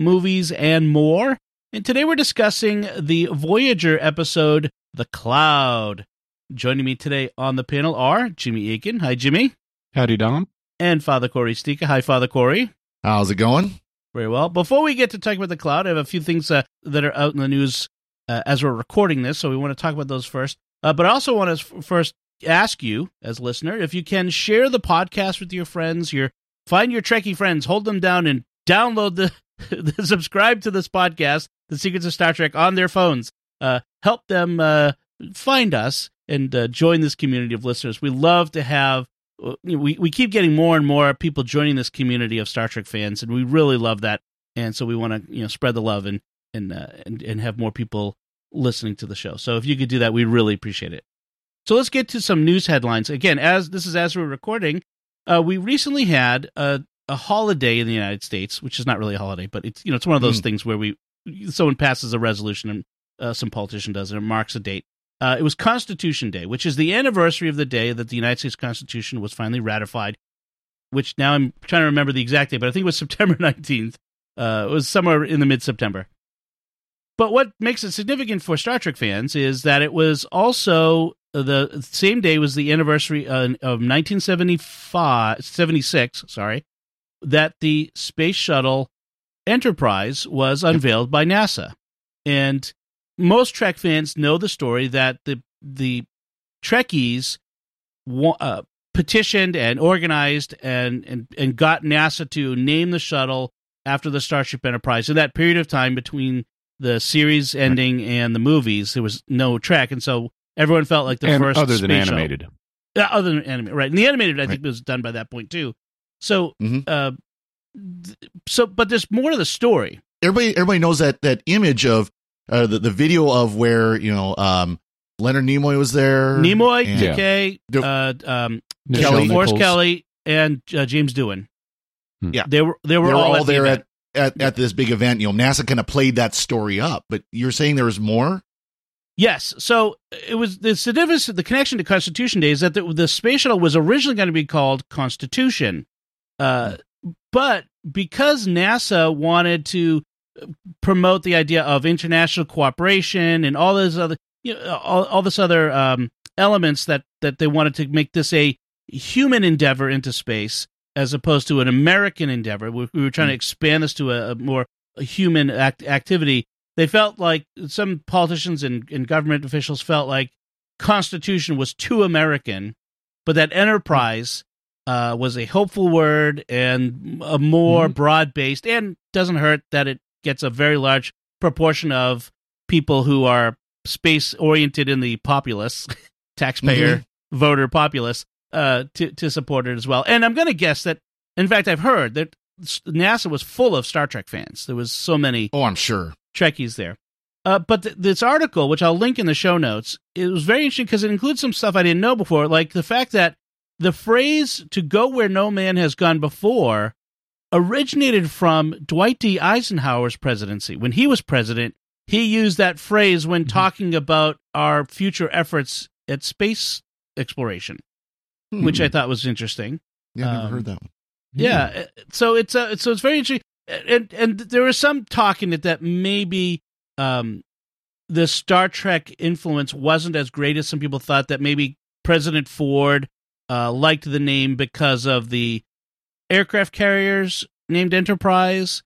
movies, and more. And today we're discussing the Voyager episode, The Cloud. Joining me today on the panel are Jimmy Akin. Hi, Jimmy. Howdy, Dom. And Father Cory Sticha. Hi, Father Cory. How's it going? Very well. Before we get to talking about the cloud, I have a few things uh, that are out in the news uh, as we're recording this, so we want to talk about those first. Uh, but I also want to f- first ask you, as listener, if you can share the podcast with your friends, your find your Trekkie friends, hold them down, and download the, the subscribe to this podcast, The Secrets of Star Trek, on their phones. Uh, help them uh, find us and uh, join this community of listeners. We love to have. uh, We we keep getting more and more people joining this community of Star Trek fans, and we really love that. And so we want to you know spread the love and and uh, and and have more people listening to the show. So if you could do that, we'd really appreciate it. So let's get to some news headlines. Again, as this is as we're recording, uh, we recently had a, a holiday in the United States, which is not really a holiday, but it's you know it's one of those Mm. things where we someone passes a resolution and uh, some politician does, and it marks a date. Uh, it was Constitution Day, which is the anniversary of the day that the United States Constitution was finally ratified. Which now I'm trying to remember the exact date, but I think it was September 19th. Uh, it was somewhere in the mid September. But what makes it significant for Star Trek fans is that it was also the same day was the anniversary uh, of 1975 76, sorry, that the space shuttle Enterprise was unveiled by NASA. And most Trek fans know the story that the the Trekkies uh, petitioned and organized and, and and got NASA to name the shuttle after the Starship Enterprise. In that period of time between the series ending and the movies, there was no Trek, and so everyone felt like the and first other than shuttle- animated. uh, other than animated, right? And the animated, I think, was done by that point too. So, Mhm. uh, th- so, but there's more to the story. Everybody, everybody knows that that image of uh, the the video of where you know um, Leonard Nimoy was there. Nimoy, and- Yeah. TK, uh, um, Nichelle Kelly. Forrest Kelly, and uh, James Doohan. Hmm. Yeah. they were they were They were all, all, at there event. at, at at this big event. You know, NASA kind of played that story up, but you're saying there was more. Yes. So it was the significance, the connection to Constitution Day is that the, the space shuttle was originally going to be called Constitution, uh, but because NASA wanted to promote the idea of international cooperation and all those other, you know, all, all this other um, elements that that they wanted to make this a human endeavor into space as opposed to an American endeavor. We, we were trying to expand this to a, a more human act, activity they felt like some politicians and, and government officials felt like constitution was too american but that enterprise uh, was a hopeful word and a more Mhm. broad-based and doesn't hurt that it gets a very large proportion of people who are space oriented in the populace taxpayer voter populace uh, to, to support it as well and i'm going to guess that in fact i've heard that nasa was full of star trek fans there was so many Oh, I'm sure. Trekkies there. Uh, but th- this article, which I'll link in the show notes, it was very interesting because it includes some stuff I didn't know before, like the fact that the phrase "to go where no man has gone before" originated from Dwight D. Eisenhower's presidency. When he was president, he used that phrase when talking about our future efforts at space exploration, Hmm. which I thought was interesting. yeah, I've never um, heard that one. Yeah. uh, So it's uh, so it's very interesting, and and there was some talk in it that maybe um, the Star Trek influence wasn't as great as some people thought. That maybe President Ford uh, liked the name because of the aircraft carriers named Enterprise.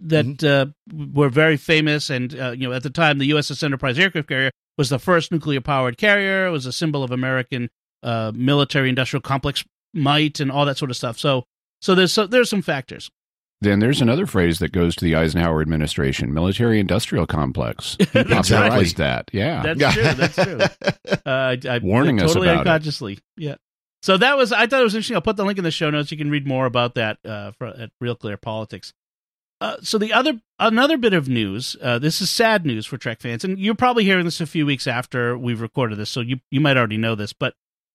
that Mm-hmm. uh, were very famous, and uh, you know at the time the USS Enterprise aircraft carrier was the first nuclear powered carrier. It was a symbol of American uh, military industrial complex might and all that sort of stuff. So so there's so, there's some factors. Then there's another phrase that goes to the Eisenhower administration: military-industrial complex. He popularized that. Yeah. That's true. That's true. Uh, I, I Warning us totally about it. unconsciously. Yeah. So that was I thought it was interesting. I'll put the link in the show notes. You can read more about that uh, for, at Real Clear Politics. Uh, so the other another bit of news. Uh, this is sad news for Trek fans, and you're probably hearing this a few weeks after we've recorded this, so you you might already know this. But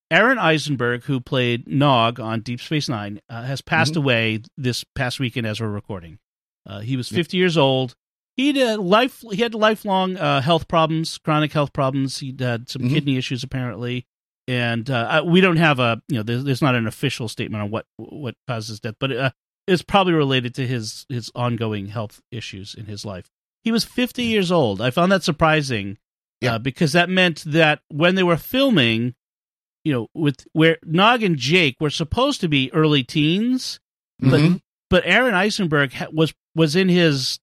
Aron Eisenberg, who played Nog on Deep Space Nine, uh, has passed Mhm. away this past weekend as we're recording. Uh, he was 50 years old. He had life. He had lifelong uh, health problems, chronic health problems. He had some Mhm. kidney issues apparently, and uh, we don't have a you know there's, there's not an official statement on what what caused his death, but uh, it's probably related to his his ongoing health issues in his life. He was 50 years old. I found that surprising, Yeah. uh, because that meant that when they were filming, you know, with where Nog and Jake were supposed to be early teens, but Mhm. but Aron Eisenberg ha- was was in his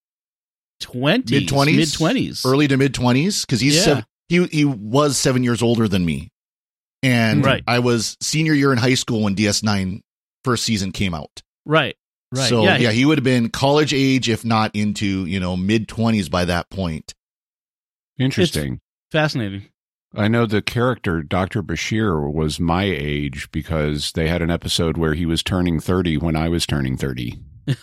twenties, mid twenties, mid twenties, early to mid twenties, because he's Yeah. seven, he he was seven years older than me, and Right. I was senior year in high school when DS9 first season came out. Right, right. So yeah, yeah, he would have been college age, if not into you know mid twenties by that point. Interesting. fascinating. I know the character Dr. Bashir was my age because they had an episode where he was turning 30 when I was turning 30.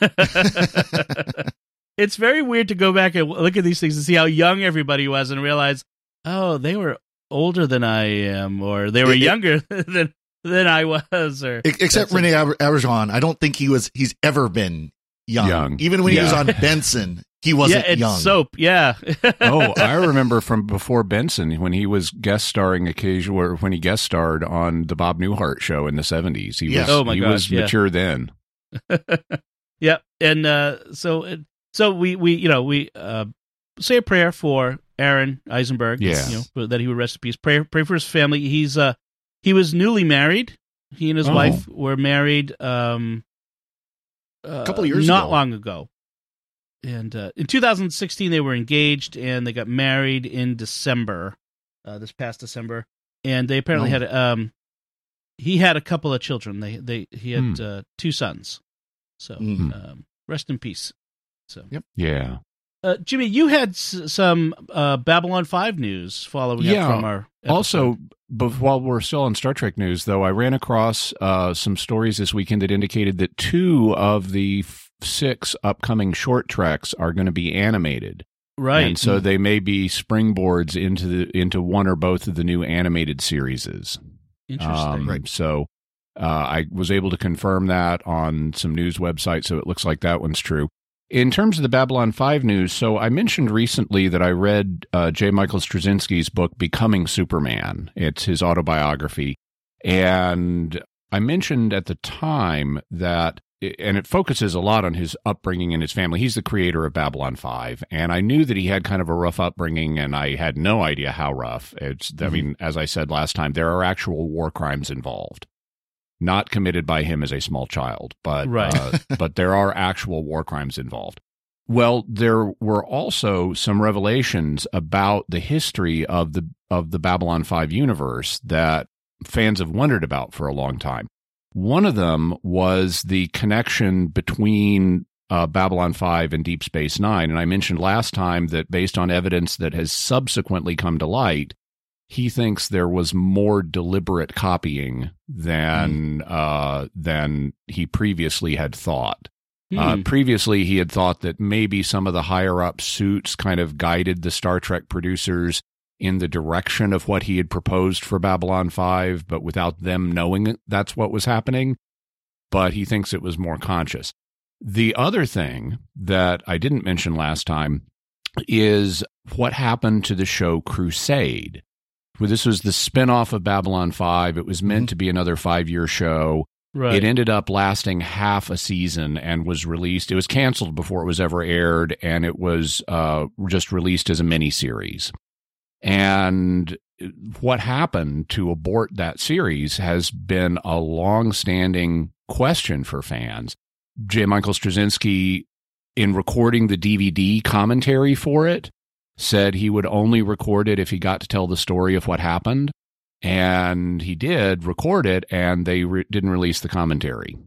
it's very weird to go back and look at these things and see how young everybody was and realize, oh, they were older than I am, or they were It- it- younger than than I was, or Except That's a- Rene Aber- I don't think he was. He's ever been young. Young. Even when he was on Benson, he wasn't yeah, it's young. soap. Yeah. oh, I remember from before Benson when he was guest starring occasionally, or when he guest starred on the Bob Newhart show in the 70s. He Yeah. was, Oh my he gosh, was yeah. mature then. yeah, and uh, so uh, so we we you know we uh, say a prayer for Aron Eisenberg. Yeah. you know that he would rest in peace. Pray pray for his family. He's uh he was newly married. He and his Oh. wife were married um a couple of years not ago. long ago. And uh, in 2016, they were engaged and they got married in December, uh, this past December. And they apparently Oh. had um, he had a couple of children. They they he had Hmm. uh, two sons. So Hmm. um, rest in peace. So Yep. Yeah. Uh, Jimmy, you had s- some uh, Babylon Five news following Yeah. up from our Also, episode. bef- while we're still on Star Trek news, though, I ran across uh, some stories this weekend that indicated that two of the f- six upcoming short treks are going to be animated, right. and so they may be springboards into the into one or both of the new animated series. Interesting. Um, Right. So uh, I was able to confirm that on some news websites, so it looks like that one's true. In terms of the Babylon 5 news, so I mentioned recently that I read uh, J. Michael Straczynski's book, Becoming Superman. It's his autobiography. And I mentioned at the time that, and it focuses a lot on his upbringing and his family. He's the creator of Babylon 5. And I knew that he had kind of a rough upbringing, and I had no idea how rough. It's, I Mhm. mean, as I said last time, there are actual war crimes involved. Not committed by him as a small child, but Right. uh, but there are actual war crimes involved. Well, there were also some revelations about the history of the of the Babylon 5 universe that fans have wondered about for a long time. One of them was the connection between uh, Babylon 5 and Deep Space Nine. And I mentioned last time that based on evidence that has subsequently come to light, he thinks there was more deliberate copying than uh, than he previously had thought. Uh, Hmm. previously, he had thought that maybe some of the higher up suits kind of guided the Star Trek producers in the direction of what he had proposed for Babylon 5, but without them knowing that's what was happening. But he thinks it was more conscious. The other thing that I didn't mention last time is what happened to the show Crusade. Well, this was the spinoff of Babylon 5. It was meant Mhm. to be another five year show. right. It ended up lasting half a season and was released. It was canceled before it was ever aired, and it was uh, just released as a miniseries. And what happened to abort that series has been a long-standing question for fans. J. Michael Straczynski in recording the DVD commentary for it, said he would only record it if he got to tell the story of what happened. And he did record it, and they re- didn't release the commentary.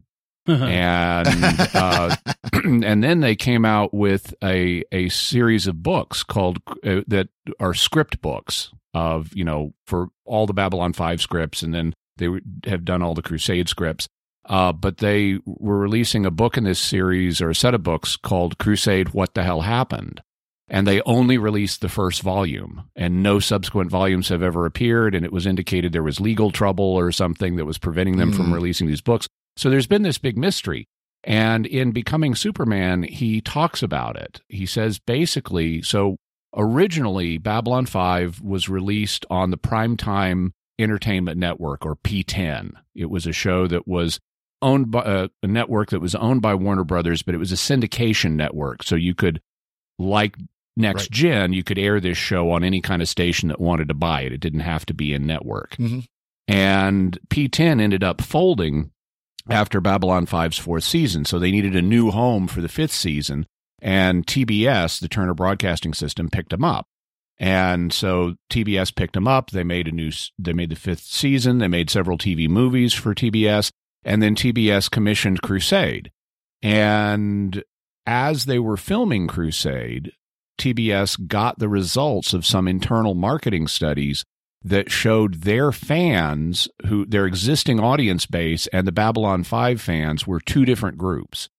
and uh, and then they came out with a a series of books called uh, that are script books of you know for all the Babylon Five scripts, and then they have done all the Crusade scripts. Uh, but they were releasing a book in this series or a set of books called Crusade: What the Hell Happened, and they only released the first volume, and no subsequent volumes have ever appeared. And it was indicated there was legal trouble or something that was preventing them mm. from releasing these books. So there's been this big mystery. And in Becoming Superman, he talks about it. He says basically, so originally Babylon 5 was released on the Primetime Entertainment Network or PTEN. It was a show that was owned by uh, a network that was owned by Warner Brothers, but it was a syndication network. So you could, like Next right. Gen, you could air this show on any kind of station that wanted to buy it. It didn't have to be in network. Mm-hmm. And PTEN ended up folding after Babylon 5's fourth season. So they needed a new home for the fifth season. And TBS, the Turner Broadcasting System, picked them up. And so TBS picked them up. They made a new, they made the fifth season. They made several TV movies for TBS. And then TBS commissioned Crusade. And as they were filming Crusade, TBS got the results of some internal marketing studies that showed their fans who their existing audience base and the Babylon 5 fans were two different groups.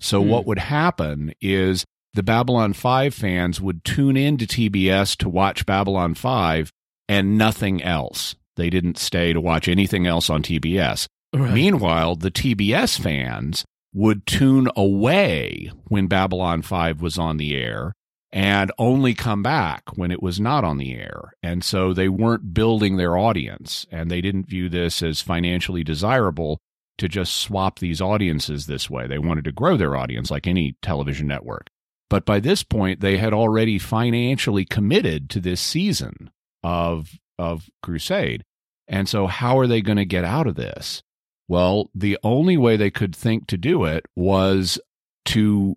So mm. what would happen is the Babylon 5 fans would tune in to TBS to watch Babylon 5 and nothing else. They didn't stay to watch anything else on TBS. Right. Meanwhile, the TBS fans would tune away when Babylon 5 was on the air and only come back when it was not on the air. And so they weren't building their audience and they didn't view this as financially desirable to just swap these audiences this way. They wanted to grow their audience like any television network. But by this point, they had already financially committed to this season of, of Crusade. And so, how are they going to get out of this? Well, the only way they could think to do it was to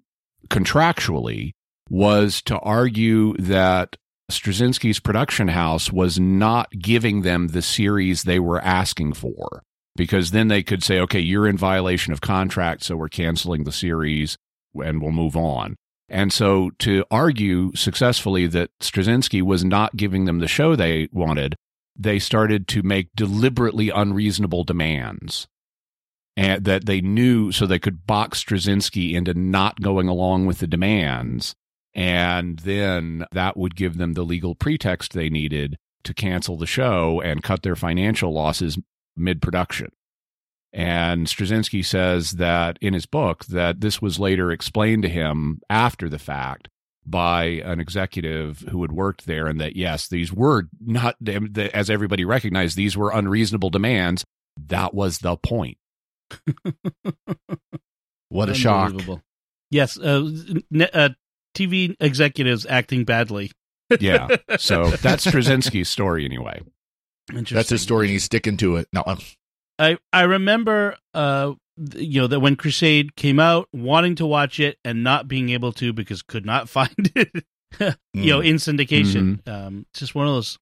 contractually was to argue that Straczynski's production house was not giving them the series they were asking for. Because then they could say, okay, you're in violation of contract, so we're canceling the series and we'll move on. And so to argue successfully that Straczynski was not giving them the show they wanted, they started to make deliberately unreasonable demands. And that they knew so they could box Straczynski into not going along with the demands and then that would give them the legal pretext they needed to cancel the show and cut their financial losses mid production. And Straczynski says that in his book that this was later explained to him after the fact by an executive who had worked there and that yes these were not as everybody recognized these were unreasonable demands. That was the point. What a shock. Yes uh, uh, TV executives acting badly. yeah. So that's Straczynski's story anyway. That's his story, and he's sticking to it. No, I'm... I I remember, uh, you know, that when Crusade came out, wanting to watch it and not being able to because could not find it, you know, mm. in syndication. Mm-hmm. Um, just one of those.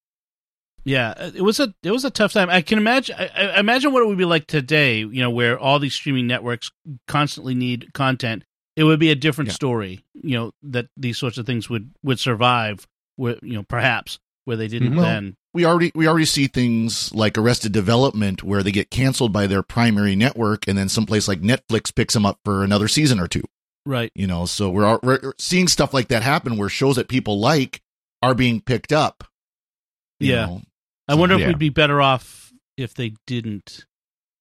Yeah, it was a it was a tough time. I can imagine. I, I imagine what it would be like today. You know, where all these streaming networks constantly need content it would be a different yeah. story. You know that these sorts of things would would survive. Where you know perhaps where they didn't mm-hmm. well, then. We already we already see things like Arrested Development where they get canceled by their primary network, and then someplace like Netflix picks them up for another season or two. Right. You know, so we're we're seeing stuff like that happen where shows that people like are being picked up. Yeah. Know? I wonder if we'd be better off if they didn't.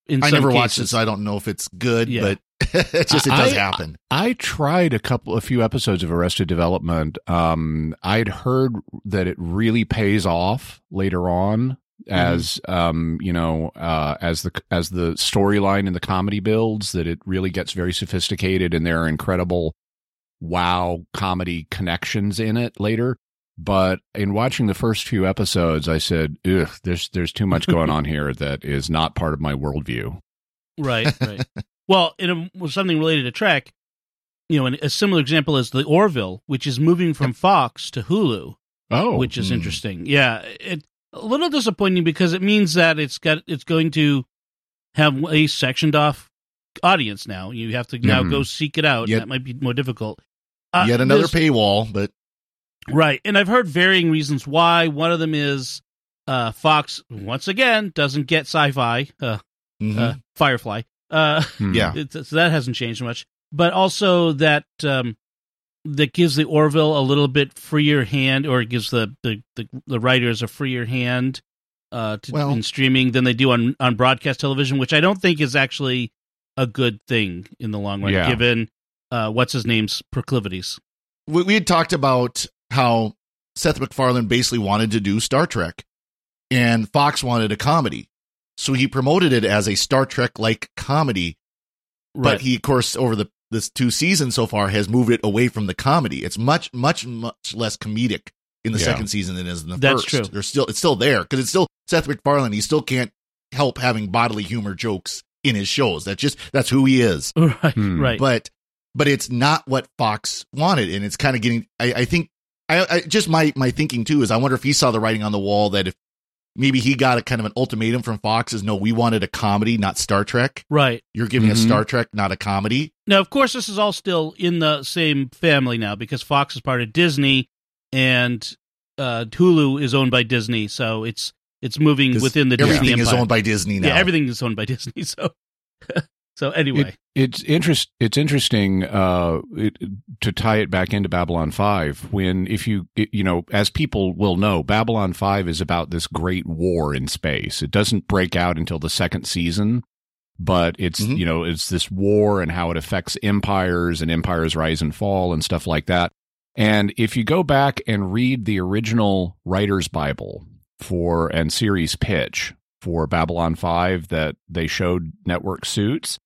I never cases. watched it, so I don't know if it's good, yeah. but it just it does I, happen. I tried a couple, a few episodes of Arrested Development. Um, I'd heard that it really pays off later on as mm-hmm. um you know uh as the as the storyline and the comedy builds that it really gets very sophisticated and there are incredible wow comedy connections in it later but in watching the first few episodes i said ugh there's there's too much going on here that is not part of my worldview right right well, in a, something related to Trek, you know, and a similar example is the Orville, which is moving from Fox to Hulu, Oh, which is Hmm. interesting. Yeah, it a little disappointing because it means that it's got it's going to have a sectioned off audience now. You have to now Mhm. go seek it out. Yet- that might be more difficult. Uh, Yet another paywall, but Right. And I've heard varying reasons why. One of them is uh, Fox, once again, doesn't get sci fi, uh, uh, Firefly. Uh, Hmm. yeah. it, so that hasn't changed much. But also that um, that gives the Orville a little bit freer hand, or it gives the, the, the, the writers a freer hand uh, to, Well- in streaming than they do on, on broadcast television, which I don't think is actually a good thing in the long run, Yeah. given uh, what's his name's proclivities. we, we had talked about how Seth MacFarlane basically wanted to do Star Trek, and Fox wanted a comedy, so he promoted it as a Star Trek like comedy. But he, of course, over the this two seasons so far, has moved it away from the comedy. It's much, much, much less comedic in the Yeah. second season than it is in the That's first. true. There's still it's still there because it's still Seth MacFarlane. He still can't help having bodily humor jokes in his shows. That's just that's who he is right, Hmm. right. but but it's not what Fox wanted, and it's kind of getting. I, I think I, I just my my thinking too is I wonder if he saw the writing on the wall that if maybe he got a kind of an ultimatum from Fox is no, we wanted a comedy, not Star Trek. right. You're giving us Mhm. Star Trek, not a comedy. Now, of course, this is all still in the same family now because Fox is part of Disney, and uh, Hulu is owned by Disney, so it's it's moving within the everything Disney Everything is empire. owned by Disney now. yeah, everything is owned by Disney. So, so anyway, It's interest. It's interesting uh, it, to tie it back into Babylon Five. When if you it- you know, as people will know, Babylon Five is about this great war in space. It doesn't break out until the second season, but it's Mhm. you know it's this war and how it affects empires and empires rise and fall and stuff like that. And if you go back and read the original writer's Bible for and series pitch for Babylon 5 that they showed network suits,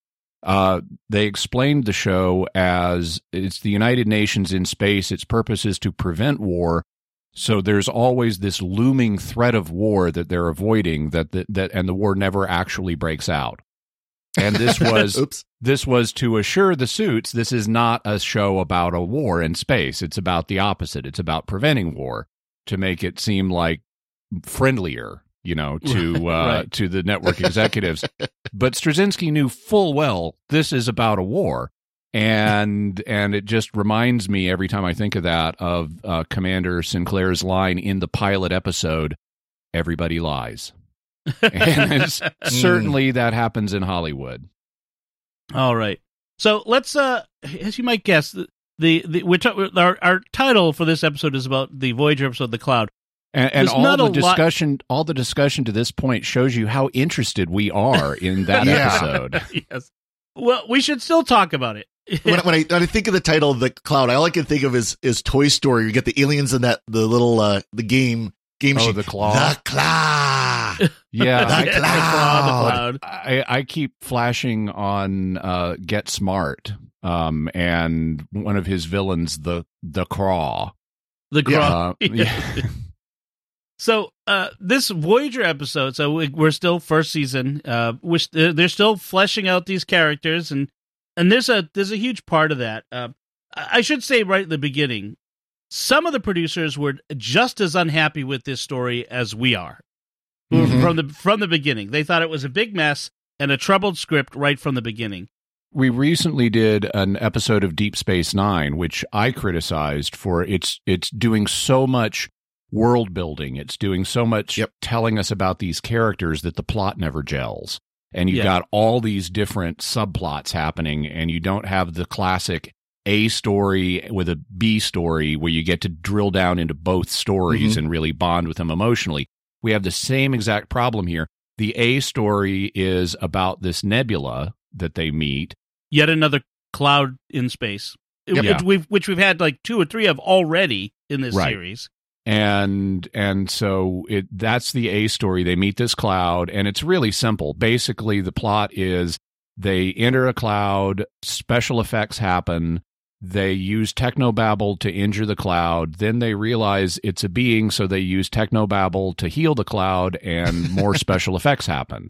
uh, they explained the show as it's the United Nations in space. Its purpose is to prevent war. So there's always this looming threat of war that they're avoiding that, that, that and the war never actually breaks out. And this was Oops. this was to assure the suits this is not a show about a war in space. It's about the opposite. It's about preventing war to make it seem like friendlier, you know, to uh, Right. to the network executives. but Straczynski knew full well this is about a war. And and it just reminds me every time I think of that of uh, Commander Sinclair's line in the pilot episode, "Everybody lies," and it's, certainly that happens in Hollywood. all right. So let's, uh, as you might guess, the the, the which our our title for this episode is about the Voyager episode, the Cloud. And, and all not the a lot- discussion, all the discussion to this point shows you how interested we are in that Yeah. episode. yes. Well, we should still talk about it. when, when I when I think of the title of the cloud, all I can think of is is Toy Story. You get the aliens in that the little uh the game game Oh, sheet. the claw. The claw. Yeah, The I, the cloud, the cloud. I, I keep flashing on uh, Get Smart, um, and one of his villains, the the Craw. The Yeah. Gro- Uh, yeah. So uh, this Voyager episode, so we, we're still first season. Uh, which they're, they're still fleshing out these characters, and and there's a there's a huge part of that. Uh, I should say right at the beginning, some of the producers were just as unhappy with this story as we are Mhm. from the from the beginning. They thought it was a big mess and a troubled script right from the beginning. We recently did an episode of Deep Space Nine, which I criticized for its it's doing so much world building. It's doing so much Yep. telling us about these characters that the plot never gels. And you've Yeah. got all these different subplots happening, and you don't have the classic A story with a B story where you get to drill down into both stories Mhm. and really bond with them emotionally. We have the same exact problem here. The A story is about this nebula that they meet. Yet another cloud in space, Yep. which Yeah. we've which we've had like two or three of already in this Right. series. And and so it that's the A story. They meet this cloud, and it's really simple. Basically, the plot is they enter a cloud, special effects happen. They use technobabble to injure the cloud. Then they realize it's a being, so they use technobabble to heal the cloud, and more special effects happen.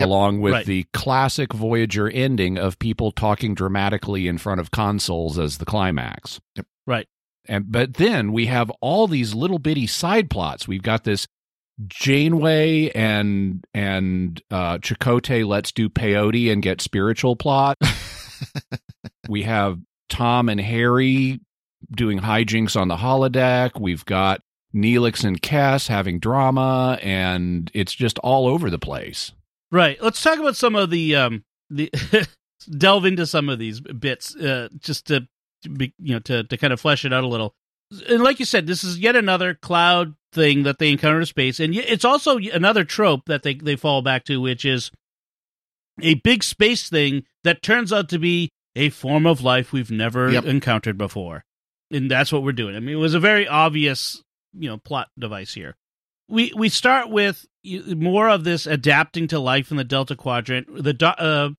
Yep. along with Right. the classic Voyager ending of people talking dramatically in front of consoles as the climax. Right. And but then we have all these little bitty side plots. We've got this Janeway and and uh Chakotay let's do peyote and get spiritual plot. we have Tom and Harry doing hijinks on the holodeck. We've got Neelix and Kes having drama, and it's just all over the place. Right. Let's talk about some of the um the delve into some of these bits uh just to, you know to to kind of flesh it out a little. And like you said, this is yet another cloud thing that they encounter in space, and it's also another trope that they they fall back to, which is a big space thing that turns out to be a form of life we've never Yep. encountered before, and that's what we're doing. I mean, it was a very obvious you know plot device here we we start with more of this adapting to life in the Delta Quadrant. The uh,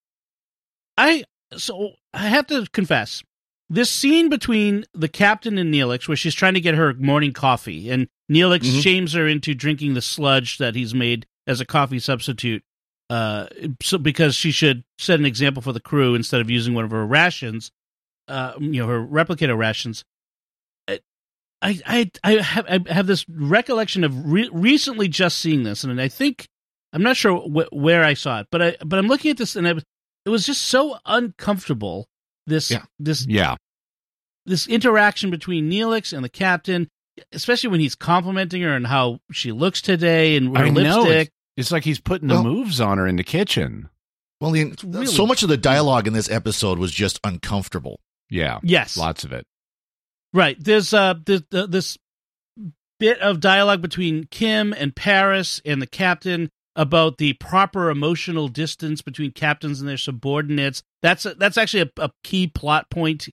I so I have to confess this scene between the captain and Neelix, where she's trying to get her morning coffee, and Neelix Mhm. shames her into drinking the sludge that he's made as a coffee substitute. Uh, so because she should set an example for the crew instead of using one of her rations, uh, you know, her replicator rations. I I I have I have this recollection of re- recently just seeing this, and I think I'm not sure wh- where I saw it, but I but I'm looking at this, and I it was just so uncomfortable. This Yeah. this Yeah, this interaction between Neelix and the captain, especially when he's complimenting her and how she looks today and her I know. lipstick. it's like he's putting Well- the moves on her in the kitchen. Well, the, really- so much of the dialogue in this episode was just uncomfortable. Yeah, Yes, lots of it. Right. There's uh this, uh, this bit of dialogue between Kim and Paris and the captain about the proper emotional distance between captains and their subordinates. That's a, that's actually a, a key plot point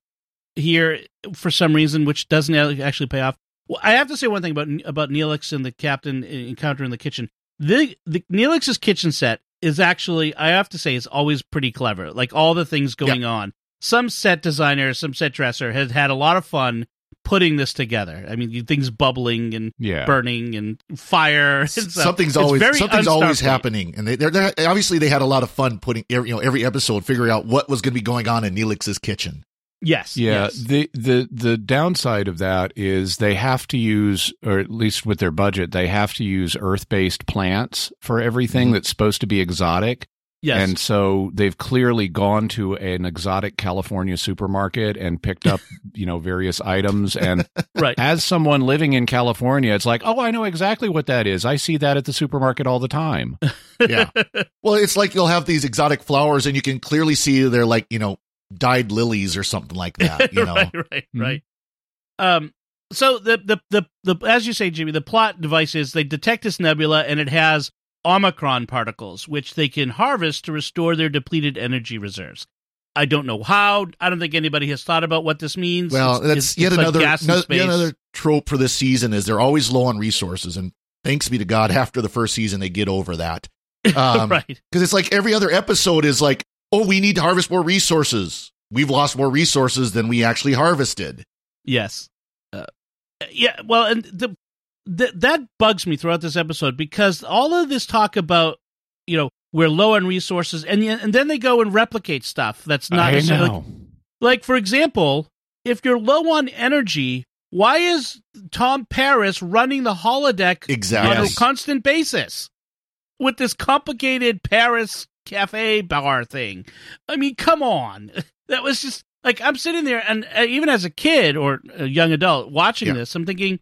here for some reason, which doesn't actually pay off. Well, I have to say one thing about about Neelix and the captain encounter in the kitchen. The the Neelix's kitchen set is actually, I have to say, is always pretty clever. Like all the things going on. Some set designer, some set dresser has had a lot of fun putting this together. I mean, things bubbling and Yeah, burning and fire. And stuff. something's It's always something's always happening, and they they're, they're obviously they had a lot of fun putting every, you know every episode figuring out what was going to be going on in Neelix's kitchen. Yes. Yeah, yes. the the the downside of that is they have to use, or at least with their budget, they have to use earth based plants for everything Mhm. that's supposed to be exotic. Yes. And so they've clearly gone to an exotic California supermarket and picked up, you know, various items. And right. as someone living in California, it's like, oh, I know exactly what that is. I see that at the supermarket all the time. Yeah. well, it's like you'll have these exotic flowers, and you can clearly see they're like you know dyed lilies or something like that. You know, right, right, Mhm. right. Um. So the, the the the as you say, Jimmy, the plot device is they detect this nebula and it has omicron particles, which they can harvest to restore their depleted energy reserves. I don't know how. I don't think anybody has thought about what this means. well, It's- that's it's- yet it's another in no- yet another trope for this season is they're always low on resources, and thanks be to God, after the first season they get over that. Um, right. Because it's like every other episode is like, oh, we need to harvest more resources. We've lost more resources than we actually harvested. Yes. Uh, yeah. Well, and the, that bugs me throughout this episode because all of this talk about you know we're low on resources, and and then they go and replicate stuff that's not I know. like for example, if you're low on energy, why is Tom Paris running the holodeck Exactly. on a constant basis with this complicated Paris cafe bar thing? I mean, come on. That was just like I'm sitting there, and uh, even as a kid or a young adult watching Yeah. this, I'm thinking,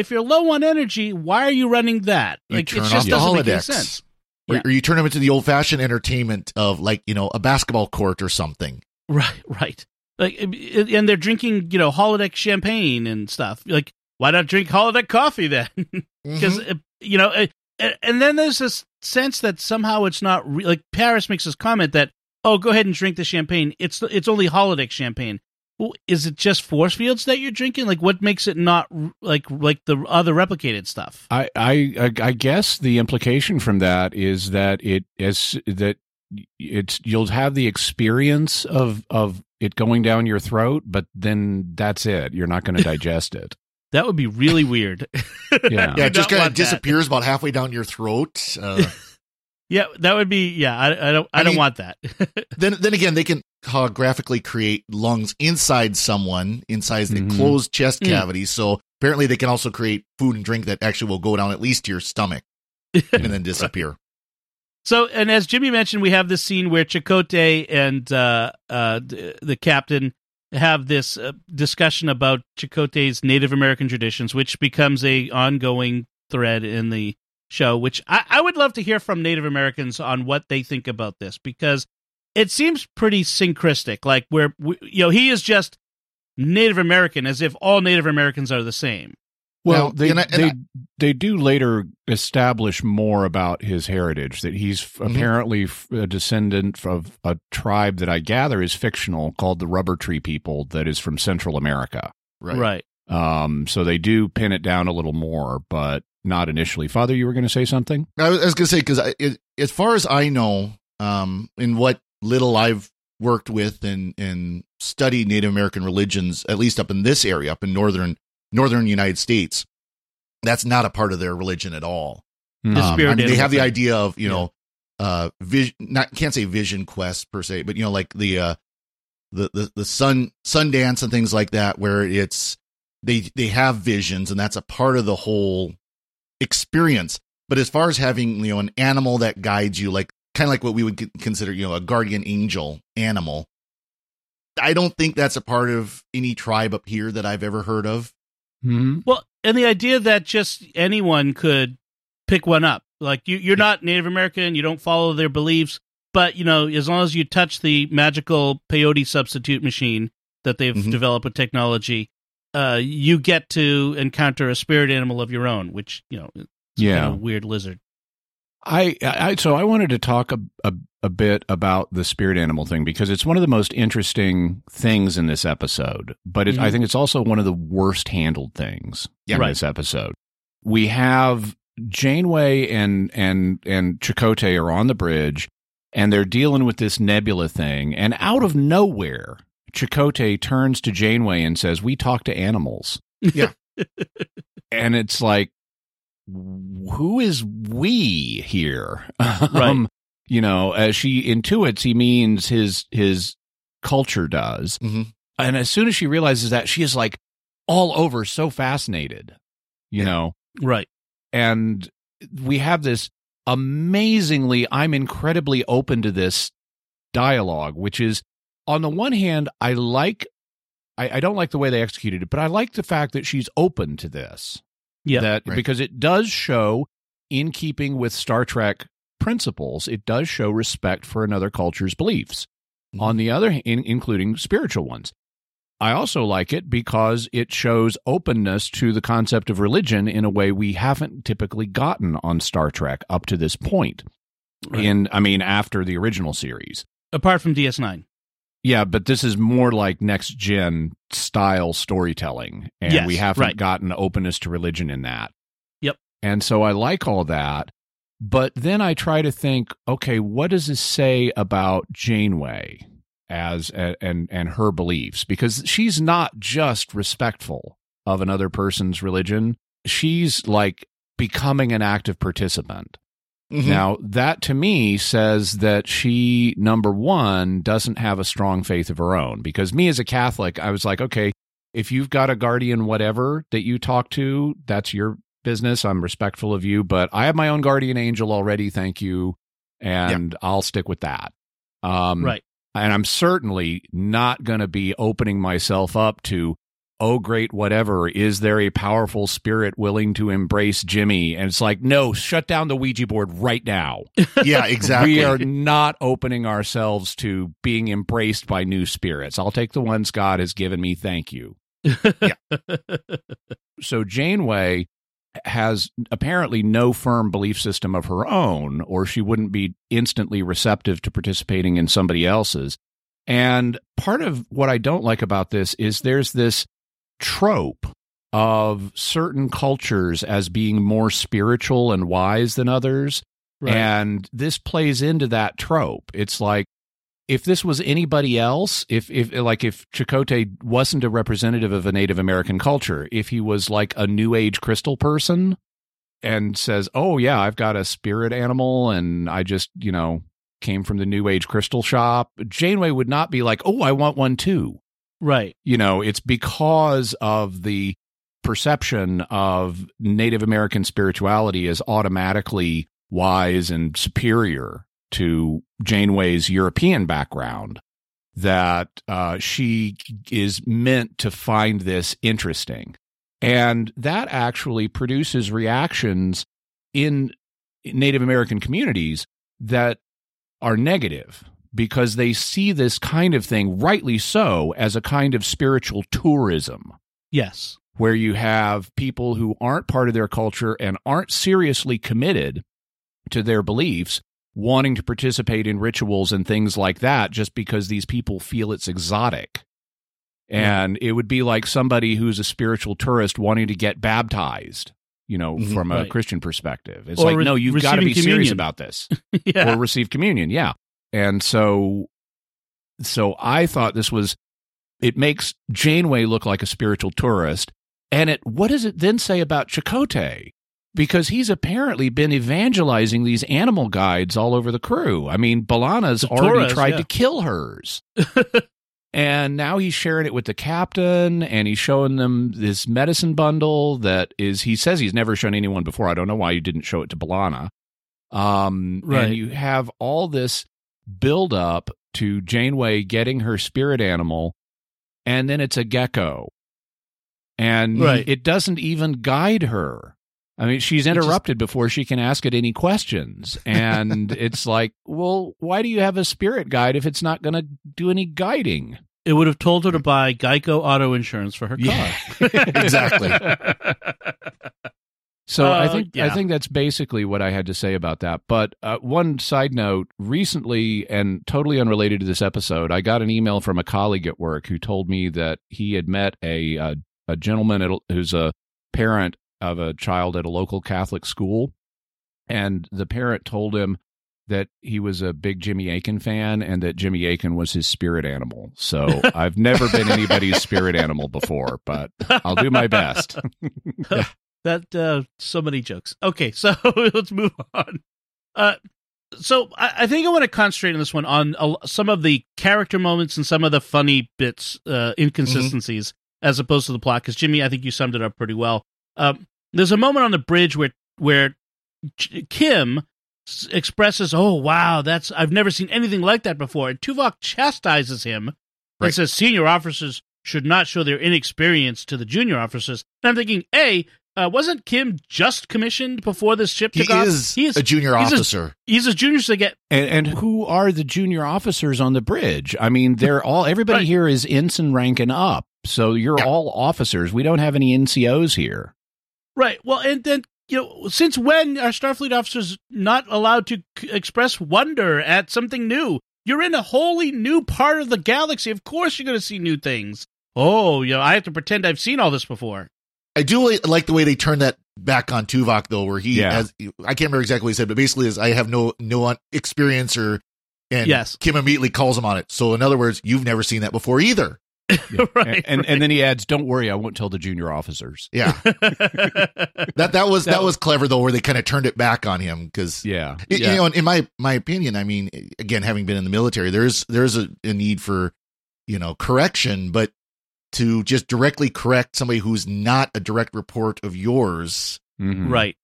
if you're low on energy, why are you running that? You Like, it just off the doesn't make any sense. Or, Yeah. or you turn them into the old fashioned entertainment of like, you know, a basketball court or something. Right, right. Like, uh, and they're drinking, you know, holodeck champagne and stuff. Like, why not drink holodeck coffee then? Because Mhm. you know, uh, uh, and then there's this sense that somehow it's not re- like Paris makes this comment that, oh, go ahead and drink the champagne. It's it's only holodeck champagne. Well, is it just force fields that you're drinking? Like, what makes it not like like the other replicated stuff? I, I I I guess the implication from that is that it is that it's you'll have the experience of of it going down your throat, but then that's it. You're not going to digest it. That would be really weird. Yeah. yeah, it just kind of want that. disappears about halfway down your throat. Uh, Yeah, that would be. Yeah, I, I don't. I, I don't mean- want that. then then again, they can holographically create lungs inside someone, inside the Mhm. closed chest Mm. cavity. So apparently, they can also create food and drink that actually will go down at least to your stomach and then disappear. So, and as Jimmy mentioned, we have this scene where Chakotay and uh, uh, the, the captain have this uh, discussion about Chakotay's Native American traditions, which becomes a ongoing thread in the show. Which I, I would love to hear from Native Americans on what they think about this because it seems pretty syncretistic. Like where we, you know he is just Native American, as if all Native Americans are the same. Well, Now, they and I- and they I- they do later establish more about his heritage. That he's f Mhm. apparently a descendant of a tribe that I gather is fictional, called the Rubber Tree People, that is from Central America. Right. right. Um, so they do pin it down a little more, but not initially. Father, you were going to say something? I was, I was going to say because as far as I know, um, in what little I've worked with and and studied Native American religions, at least up in this area, up in northern northern United States, that's not a part of their religion at all. The Um, spirit I mean, they animal have the idea of you know, uh, vision. Not can't say vision quest per se, but you know, like the uh, the the the sun Sundance and things like that, where it's they they have visions, and that's a part of the whole experience. But as far as having you know an animal that guides you, like kind of like what we would consider you know a guardian angel animal, I don't think that's a part of any tribe up here that I've ever heard of. Mm-hmm. Well, and the idea that just anyone could pick one up. Like you, you're not Native American, you don't follow their beliefs, but you know, as long as you touch the magical peyote substitute machine that they've Mhm. developed with technology, uh, you get to encounter a spirit animal of your own, which you know, Yeah. kind of a weird lizard. I, I so I wanted to talk a, a a bit about the spirit animal thing because it's one of the most interesting things in this episode, but it, I Mhm. think it's also one of the worst handled things Yeah. in Right. this episode. We have Janeway and and and Chakotay are on the bridge, and they're dealing with this nebula thing, and out of nowhere, Chakotay turns to Janeway and says, "We talk to animals." Yeah. and it's like who is we here Right. um, you know as she intuits he means his his culture does Mhm. and as soon as she realizes that she is like all over so fascinated you know Right. and we have this amazingly i'm incredibly open to this dialogue which is on the one hand i like I, I don't like the way they executed it but i like the fact that she's open to this Yeah. that Right. because it does show in keeping with star trek principles it does show respect for another culture's beliefs Mhm. on the other hand including spiritual ones I also like it because it shows openness to the concept of religion in a way we haven't typically gotten on Star Trek up to this point. Right. In I mean after the original series. Apart from DS9. Yeah, but this is more like next gen style storytelling and Yes, we haven't right. gotten openness to religion in that. Yep. And so I like all that, but then I try to think, okay, what does this say about Janeway? as and and her beliefs because she's not just respectful of another person's religion she's like becoming an active participant Mhm. now that to me says that she number 1 doesn't have a strong faith of her own. Because me as a catholic I was like okay if you've got a guardian whatever that you talk to that's your business. I'm respectful of you. But I have my own guardian angel already thank you. And I'll stick with that. Um right. and I'm certainly not going to be opening myself up to, oh, great, whatever. Is there a powerful spirit willing to embrace Jimmy? And it's like, no, shut down the Ouija board right now. yeah, exactly. We are not opening ourselves to being embraced by new spirits. I'll take the ones God has given me. Thank you. yeah. So Janeway has apparently no firm belief system of her own, or she wouldn't be instantly receptive to participating in somebody else's. And part of what I don't like about this is there's this trope of certain cultures as being more spiritual and wise than others. Right. And this plays into that trope. It's like if this was anybody else, if if like if Chakotay wasn't a representative of a Native American culture, if he was like a New Age crystal person, and says, "Oh yeah, I've got a spirit animal, and I just you know came from the New Age crystal shop." Janeway would not be like, "Oh, I want one too." Right. You know, it's because of the perception of Native American spirituality as automatically wise and superior to Janeway's European background that uh, she is meant to find this interesting. And that actually produces reactions in Native American communities that are negative because they see this kind of thing, rightly so, as a kind of spiritual tourism Yes. where you have people who aren't part of their culture and aren't seriously committed to their beliefs wanting to participate in rituals and things like that just because these people feel it's exotic. And it would be like somebody who's a spiritual tourist wanting to get baptized, you know, Mhm. from a Right. Christian perspective. It's Or like, re- no, you've got to be receiving serious about this yeah. or receive communion. Yeah. And so, so I thought this was, it makes Janeway look like a spiritual tourist. And it, what does it then say about Chakotay? Because he's apparently been evangelizing these animal guides all over the crew. I mean, B'Elanna's already tried yeah. to kill hers. and now he's sharing it with the captain and he's showing them this medicine bundle that is, he says he's never shown anyone before. I don't know why you didn't show it to B'Elanna. Um, Right. And you have all this build up to Janeway getting her spirit animal, and then it's a gecko. And Right. it doesn't even guide her. I mean, she's just- interrupted before she can ask it any questions. And it's like, well, why do you have a spirit guide if it's not going to do any guiding? It would have told her to mm. buy Geico auto insurance for her car. Yeah. Exactly. So I Uh, think I think that's basically what I had to say about that. But uh, one side note: recently, and totally unrelated to this episode, I got an email from a colleague at work who told me that he had met a uh, a gentleman at who's a parent of a child at a local Catholic school, and the parent told him that he was a big Jimmy Akin fan and that Jimmy Akin was his spirit animal. So I've never been anybody's spirit animal before, but I'll do my best. That uh so many jokes. Okay, so let's move on. Uh so I, I think I want to concentrate on this one on a, some of the character moments and some of the funny bits, uh, inconsistencies, as opposed to the plot. Because Jimmy, I think you summed it up pretty well. Um, there's a moment on the bridge where where J- Kim s- expresses, "Oh wow, that's I've never seen anything like that before." And Tuvok chastises him and says, "Senior officers should not show their inexperience to the junior officers." And I'm thinking, a uh, wasn't Kim just commissioned before this ship He took off? is He is a junior he's a- officer. He's a junior, so they get And, and who are the junior officers on the bridge? I mean, they're all everybody Right. here is ensign rank and up. So you're Yeah. all officers. We don't have any NCOs here. right. Well, and then you know, since when are Starfleet officers not allowed to c- express wonder at something new? You're in a wholly new part of the galaxy. Of course, you're going to see new things. Oh, you know, I have to pretend I've seen all this before. I do like the way they turned that back on Tuvok though, where he Yeah. has I can't remember exactly what he said, but basically is I have no no experience or and Yes. Kim immediately calls him on it. So in other words, you've never seen that before either. right. and, and then he adds, "Don't worry, I won't tell the junior officers." Yeah. That that was that, That- was clever though, where they kind of turned it back on him because Yeah, you yeah. know, in my my opinion, I mean, again, having been in the military, there's there's a, a need for you know correction, but to just directly correct somebody who's not a direct report of yours, Mhm. right.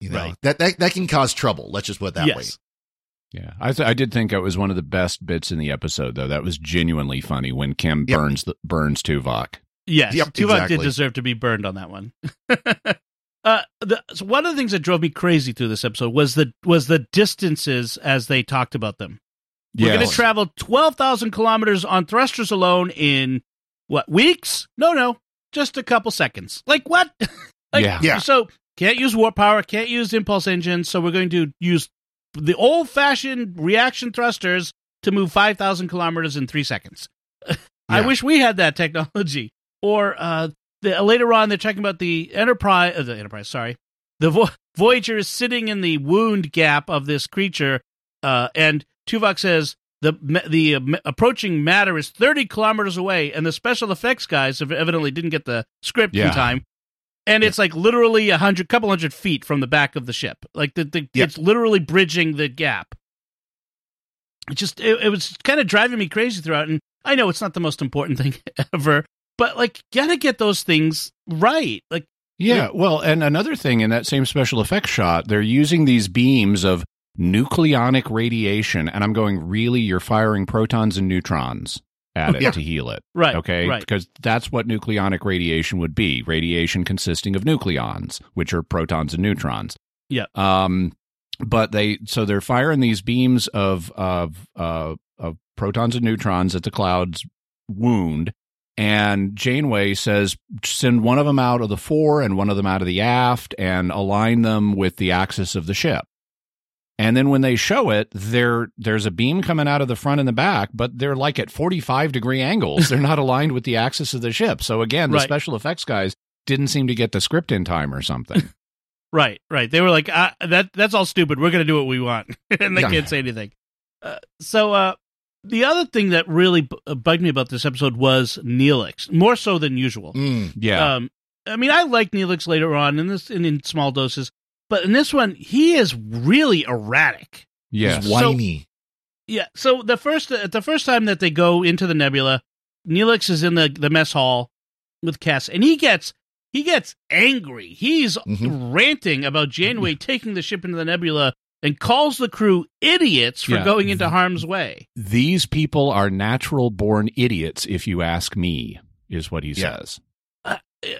you know, Right. that, that that can cause trouble. Let's just put it that yes. way. Yeah, I th- I did think it was one of the best bits in the episode, though. That was genuinely funny when Kim Yep. burns the, burns Tuvok. Yes, Yep, Tuvok exactly. did deserve to be burned on that one. uh, the, so one of the things that drove me crazy through this episode was the was the distances as they talked about them. We're going to travel twelve thousand kilometers on thrusters alone in what weeks? No, no, just a couple seconds. Like what? like, Yeah. Yeah. So can't use warp power, can't use impulse engines, so we're going to use the old fashioned reaction thrusters to move five thousand kilometers in three seconds. I wish we had that technology. Or uh, the, later on, they're talking about the Enterprise. Uh, the Enterprise, sorry, the Vo- Voyager is sitting in the wound gap of this creature, uh, and Tuvok says the the uh, approaching matter is thirty kilometers away, and the special effects guys have evidently didn't get the script in time. and it's like literally a hundred, couple hundred feet from the back of the ship. Like the, the Yeah. it's literally bridging the gap. It just it, it was kind of driving me crazy throughout, and I know it's not the most important thing ever, but like gotta get those things right. Like Yeah, well, and another thing in that same special effects shot, they're using these beams of nucleonic radiation, and I'm going, really, you're firing protons and neutrons at it Yeah. to heal it. right, Okay, right, because that's what nucleonic radiation would be radiation consisting of nucleons, which are protons and neutrons. Yeah. Um, but they, so they're firing these beams of, of, uh, of protons and neutrons at the cloud's wound. And Janeway says, send one of them out of the fore and one of them out of the aft and align them with the axis of the ship. And then when they show it, there there's a beam coming out of the front and the back, but they're like at 45 degree angles. They're not aligned with the axis of the ship. So again, the Right. special effects guys didn't seem to get the script in time or something. right, right. They were like, ah, "That that's all stupid. We're gonna do what we want," and they Yeah. can't say anything. Uh, so, uh, the other thing that really bu- uh, bugged me about this episode was Neelix, more so than usual. Mm, yeah. Um, I mean, I like Neelix later on in this in, in small doses, but in this one, he is really erratic. yes. He's whiny. Yeah. So the first uh, the first time that they go into the nebula, Neelix is in the the mess hall with Kes, and he gets he gets angry. He's Mhm. ranting about Janeway taking the ship into the nebula and calls the crew idiots for Yeah. going into harm's way. These people are natural born idiots, if you ask me, is what he Yeah. says.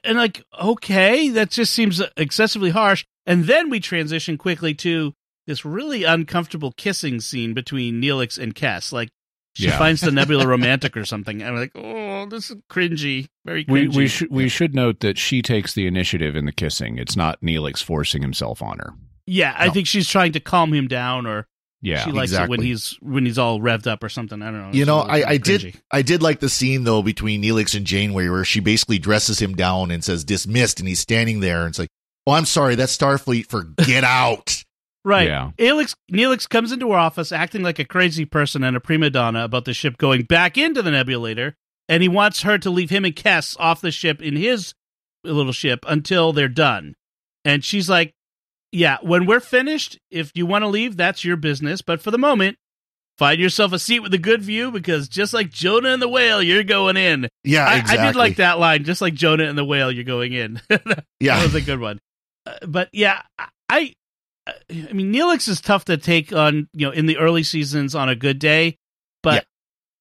and like okay that just seems excessively harsh and then we transition quickly to this really uncomfortable kissing scene between Neelix and Kes like she Yeah. finds the nebula romantic or something and I'm like oh this is cringy very We cringy we should we should note that she takes the initiative in the kissing. It's not Neelix forcing himself on her. yeah I think she's trying to calm him down or Yeah. she likes it when he's when he's all revved up or something I don't know You know, a I, I cringy. did I did like the scene though between Neelix and Janeway where she basically dresses him down and says dismissed and he's standing there and it's like, Oh, I'm sorry, that's Starfleet for get out. Right. Yeah. Neelix, Neelix comes into her office acting like a crazy person and a prima donna about the ship going back into the nebulator, and he wants her to leave him and Kes off the ship in his little ship until they're done. And she's like, Yeah, when we're finished, if you want to leave, that's your business. But for the moment, find yourself a seat with a good view because just like Jonah and the whale, you're going in. Yeah, I, exactly. I did like that line, just like Jonah and the whale, you're going in. Yeah. that was a good one. But yeah, I, I mean, Neelix is tough to take on, you know, in the early seasons on a good day, but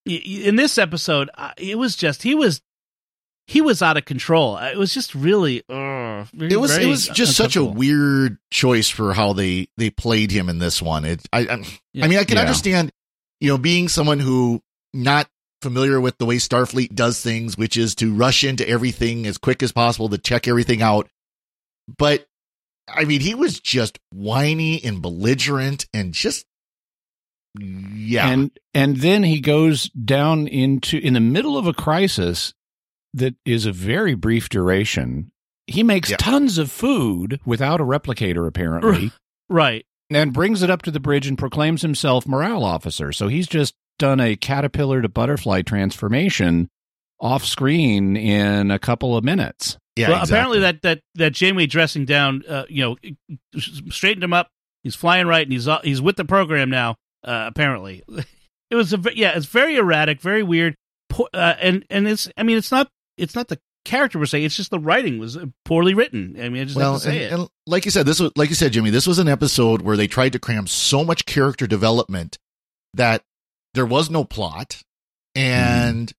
y- y- in this episode, it was just he was he was out of control. It was just really, uh, it was it was just such a weird choice for how they they played him in this one. It I I, Yeah. I mean I can Yeah. understand you know being someone who not familiar with the way Starfleet does things, which is to rush into everything as quick as possible to check everything out. But I mean, he was just whiny and belligerent and just yeah. And and then he goes down into in the middle of a crisis that is a very brief duration. He makes Yeah. tons of food without a replicator apparently right. and brings it up to the bridge and proclaims himself morale officer. So he's just done a caterpillar to butterfly transformation off screen in a couple of minutes. Yeah, well, apparently that that that Janeway dressing down, uh, you know, straightened him up. He's flying right, and he's uh, he's with the program now. Uh, apparently, it was a yeah, it's very erratic, very weird, po- uh, and and it's I mean it's not it's not the character per se, it's just the writing was poorly written. I mean, I just well, have to say and, it. and like you said, this was like you said, Jimmy. This was an episode where they tried to cram so much character development that there was no plot, and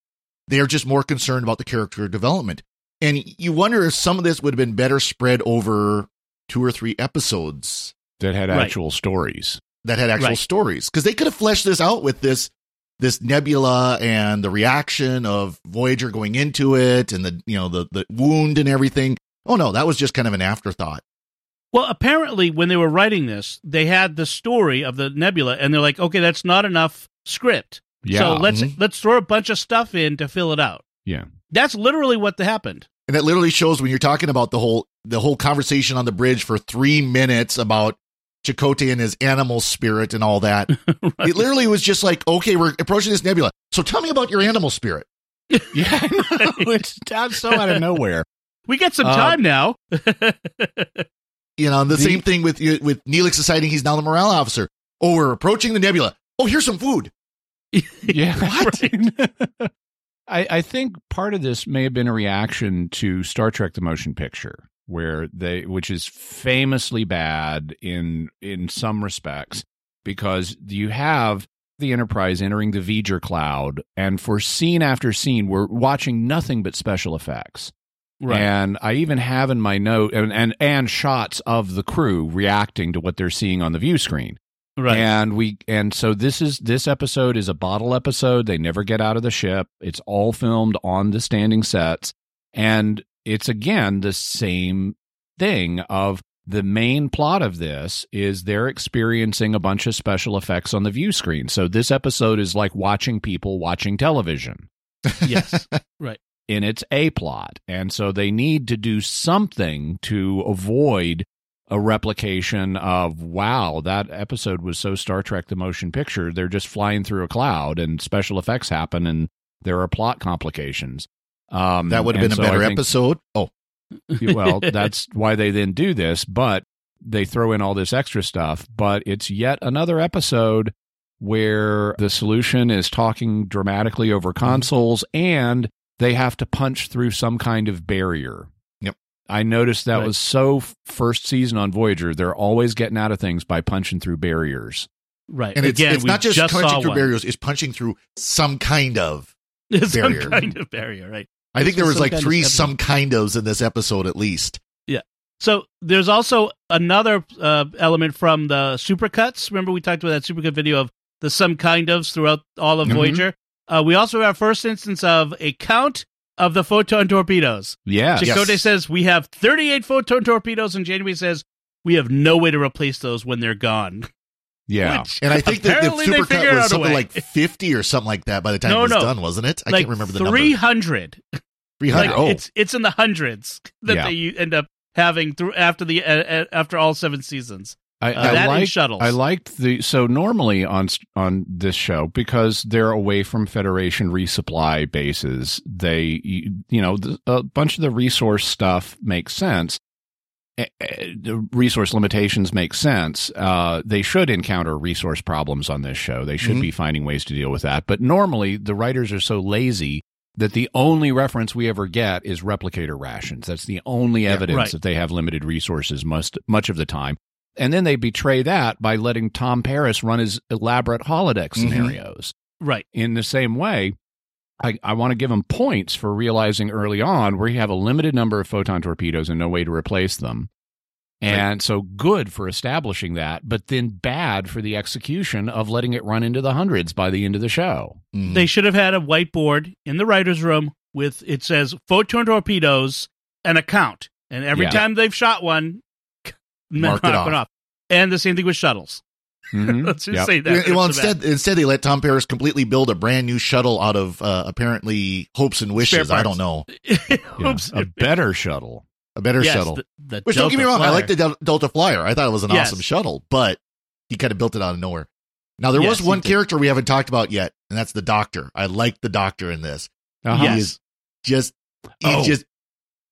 they're just more concerned about the character development. And you wonder if some of this would have been better spread over two or three episodes That had Right. actual stories. that had actual Right. stories because they could have fleshed this out with this this nebula and the reaction of Voyager going into it and the you know the the wound and everything. Oh no, that was just kind of an afterthought. Well, apparently, when they were writing this, they had the story of the nebula, and they're like, okay, that's not enough script. Yeah. So let's Mhm. let's throw a bunch of stuff in to fill it out. Yeah. That's literally what happened. And it literally shows when you're talking about the whole the whole conversation on the bridge for three minutes about Chakotay and his animal spirit and all that. It literally was just like, okay, we're approaching this nebula. So tell me about your animal spirit. Yeah, it's so out of nowhere. we get some Uh, time now. You know, the, The- same thing with with Neelix deciding he's now the morale officer. Oh, we're approaching the nebula. Oh, here's some food. Yeah. What? I, I think part of this may have been a reaction to Star Trek the Motion Picture, where they which is famously bad in in some respects, because you have the Enterprise entering the V'ger cloud, and for scene after scene, we're watching nothing but special effects. Right. And I even have in my note and, and and shots of the crew reacting to what they're seeing on the view screen. Right. And we and so this is this episode is a bottle episode. They never get out of the ship. It's all filmed on the standing sets. And it's again the same thing of the main plot of this is they're experiencing a bunch of special effects on the view screen. So this episode is like watching people watching television yes. Right. in its A plot. And so they need to do something to avoid a replication of, wow, that episode was so Star Trek the Motion Picture. They're just flying through a cloud and special effects happen and there are plot complications. Um, That would have been a so I better think- episode. Oh, well, that's why they then do this, but they throw in all this extra stuff. But it's yet another episode where the solution is talking dramatically over Mm-hmm. consoles and they have to punch through some kind of barrier. Yep. I noticed that Right. was so first season on Voyager. They're always getting out of things by punching through barriers. Right. and it's, Again, it's we not just, just punching through one. barriers; it's punching through some kind of. some barrier. kind of barrier, right? I think there was was like kind of three some kind ofs in this episode at least. Yeah. So there's also another uh, element from the supercuts. Remember we talked about that supercut video of the some kind ofs throughout all of Mhm. Voyager. Uh, we also have our first instance of a count of the photon torpedoes. Yeah. Chakotay Yes. says we have 38 photon torpedoes, and Janeway says we have no way to replace those when they're gone. Yeah. Which And I think that the apparently they figured supercut out was something way. like fifty or something like that by the time No, it was no. done, wasn't it? I like can't remember the number. 300. Three Like oh, it's it's in the hundreds that Yeah. they end up having through after the uh, after all seven seasons. I, Uh, I that and like shuttles. I liked the so normally on on this show because they're away from Federation resupply bases. They you know a bunch of the resource stuff makes sense. The resource limitations make sense. Uh, they should encounter resource problems on this show. They should Mhm. be finding ways to deal with that. But normally the writers are so lazy that the only reference we ever get is replicator rations. That's the only evidence right. that they have limited resources most much of the time. And then they betray that by letting Tom Paris run his elaborate holodeck Mhm. scenarios. Right. In the same way, I, I want to give him points for realizing early on where you have a limited number of photon torpedoes and no way to replace them. And so good for establishing that, but then bad for the execution of letting it run into the hundreds by the end of the show. Mhm. They should have had a whiteboard in the writers' room with it says photon torpedoes and a count, and every Yeah. time they've shot one, Mark it knock off. And the same thing with shuttles. Mhm. Let's just Yep. say that. Well, off the instead, instead they let Tom Paris completely build a brand new shuttle out of uh, apparently hopes and wishes. I don't know Yeah, a better shuttle. a better Yes, shuttle. The, the Which don't get me Delta wrong, I like the Del- Delta Flyer. I thought it was an Yes. awesome shuttle, but he kind of built it out of nowhere. Now there Yes, was he one did. character we haven't talked about yet, and that's the Doctor. I like the Doctor in this. Uh-huh. Yes. Is just he's Oh. just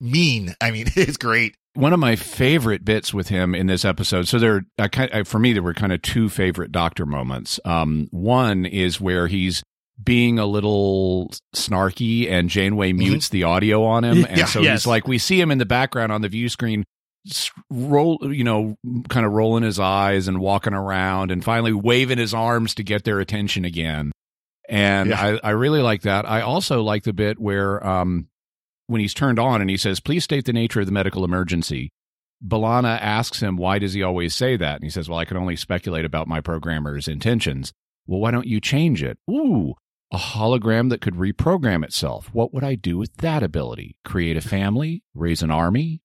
mean. I mean, it's great. One of my favorite bits with him in this episode. So there, I, kind- I, for me, there were kind of two favorite Doctor moments. Um, one is where he's being a little snarky, and Janeway mutes the audio on him, and Yeah. so Yes. he's like, we see him in the background on the view screen. Roll, you know, kind of rolling his eyes and walking around, and finally waving his arms to get their attention again. And Yeah. I, I really like that. I also like the bit where, um, when he's turned on and he says, "Please state the nature of the medical emergency." B'Elanna asks him, "Why does he always say that?" And he says, "Well, I can only speculate about my programmer's intentions." Well, why don't you change it? Ooh, a hologram that could reprogram itself. What would I do with that ability? Create a family? Raise an army?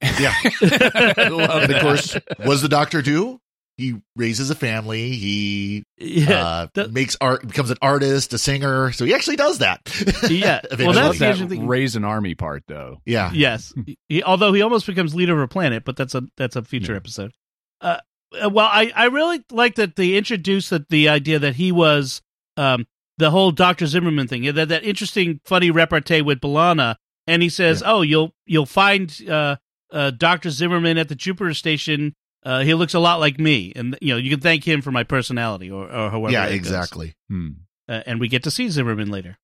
Yeah. I love and of course, what does the Doctor do? He raises a family. He Yeah. uh, that- makes art, becomes an artist, a singer. So he actually does that. Yeah. Well, that's the that interesting raise an army part, though. yeah. Yes. He, although he almost becomes leader of a planet, but that's a that's a future Yeah. episode. Uh, uh, well, I, I really like that they introduced that the idea that he was um, the whole Doctor Zimmerman thing. That that interesting, funny repartee with B'Elanna, and he says, "Oh, you'll you'll find uh, uh, Doctor Zimmerman at the Jupiter station. Uh, he looks a lot like me, and you know you can thank him for my personality, or, or however. yeah, exactly. Hmm. Uh, and we get to see Zimmerman later.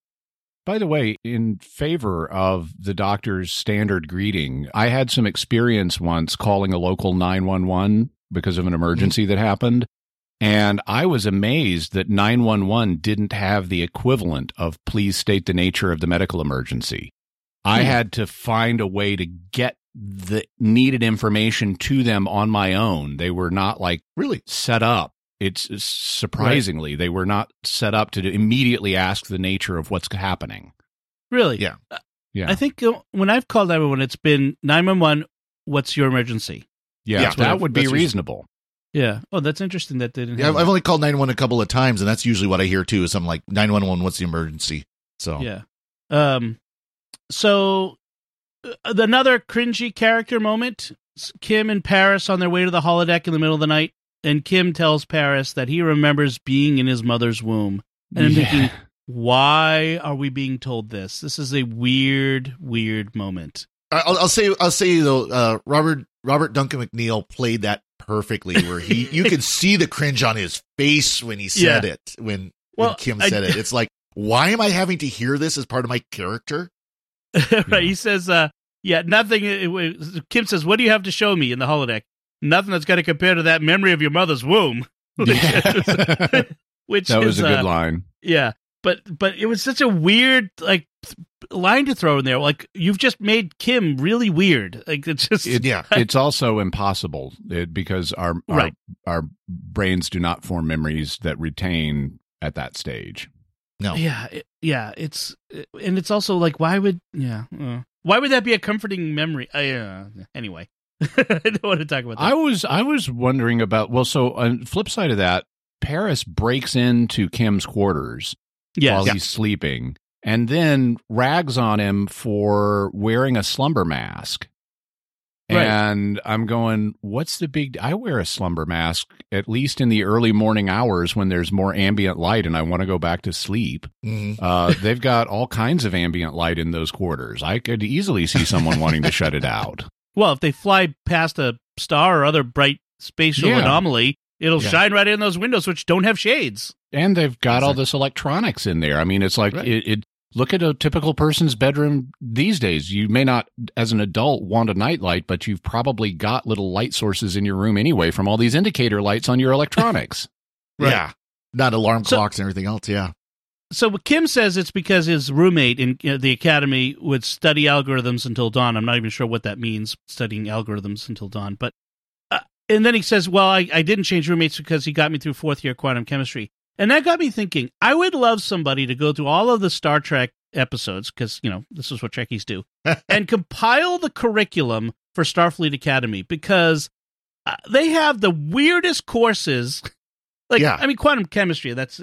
By the way, in favor of the doctor's standard greeting, I had some experience once calling a local 911 because of an emergency that happened. And I was amazed that 911 didn't have the equivalent of please state the nature of the medical emergency. I Hmm. had to find a way to get the needed information to them on my own. They were not like Really? set up. It's it's surprisingly, they were not set up to immediately ask the nature of what's happening. Really? Yeah. Uh, Yeah. I think uh, when I've called everyone, it's been nine one one. What's your emergency? Yeah, Yeah, that that's- would be that's reasonable. Yeah. Oh, that's interesting. That they didn't. Yeah, have I've, I've that. only called 911 a couple of times, and that's usually what I hear too. Is I'm like 911, what's the emergency? So Yeah. Um. So, another cringy character moment: Kim and Paris on their way to the holodeck in the middle of the night, and Kim tells Paris that he remembers being in his mother's womb. And I'm Yeah. thinking, why are we being told this? This is a weird, weird moment. I- I'll, I'll say I'll say though, uh, Robert Robert Duncan McNeil played that perfectly, where he you could see the cringe on his face when he said Yeah. it when Well, when Kim I- said it. It's like, why am I having to hear this as part of my character? right? He says, uh, "Yeah, nothing." it- it- Kim says, "What do you have to show me in the holodeck? Nothing that's going to compare to that memory of your mother's womb." Which Yeah. is- which that was is, a good uh, line. Yeah, but but it was such a weird like line to throw in there. Like you've just made Kim really weird. Like it's just It- Yeah. It's also impossible it, because our, our Right. our brains do not form memories that retain at that stage. No. yeah, it- yeah. It's and it's also like why would yeah uh, why would that be a comforting memory? I, uh, anyway, I don't want to talk about that. I was I was wondering about well, so on flip side of that, Paris breaks into Kim's quarters yes. while he's sleeping, and then rags on him for wearing a slumber mask. Right. And I'm going, what's the big? I wear a slumber mask at least in the early morning hours when there's more ambient light and I want to go back to sleep. Mhm. Uh, they've got all kinds of ambient light in those quarters. I could easily see someone wanting to shut it out. Well, if they fly past a star or other bright spatial Yeah. anomaly, it'll Yeah. shine right in those windows, which don't have shades. And they've got all this electronics in there. I mean, it's like Right. it, it. Look at a typical person's bedroom these days. You may not, as an adult, want a nightlight, but you've probably got little light sources in your room anyway from all these indicator lights on your electronics. Right. Yeah, not alarm So- clocks and everything else. Yeah, So Kim says it's because his roommate in the academy would study algorithms until dawn. I'm not even sure what that means, studying algorithms until dawn. But uh, and then he says, "Well, I, I didn't change roommates because he got me through fourth year quantum chemistry." And that got me thinking. I would love somebody to go through all of the Star Trek episodes because you know this is what Trekkies do, and compile the curriculum for Starfleet Academy because uh, they have the weirdest courses. Like, Yeah. I mean, quantum chemistry. That's,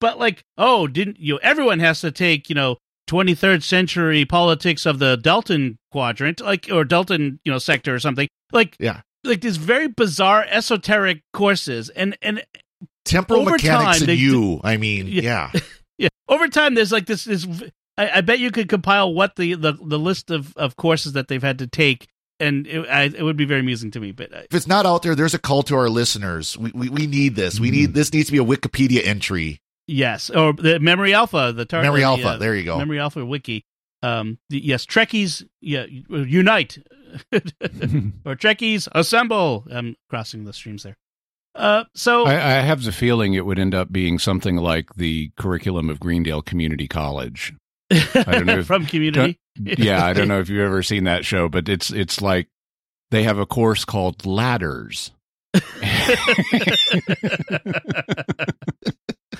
but like, oh, didn't you? Everyone has to take, you know, 23rd century politics of the Dalton quadrant, like, or Dalton, you know, sector or something. Like, Yeah. like these very bizarre esoteric courses, and and temporal Over mechanics time, and they- you. I mean, Yeah. yeah, yeah, over time, there's like this. This, I, I bet you could compile what the the, the list of, of courses that they've had to take, and it, I, it would be very amusing to me. But uh, if it's not out there, there's a call to our listeners. We we, we need this. We need this needs to be a Wikipedia entry. yes, or the Memory Alpha, the tar- Memory the, Alpha. uh, there you go. Memory Alpha Wiki. Um, the, yes, Trekkies, yeah, unite, or Trekkies assemble. I'm crossing the streams there. Uh, so I, I have the feeling it would end up being something like the curriculum of Greendale Community College. I don't know if- from Community. Yeah, I don't know if you've ever seen that show, but it's it's like they have a course called ladders.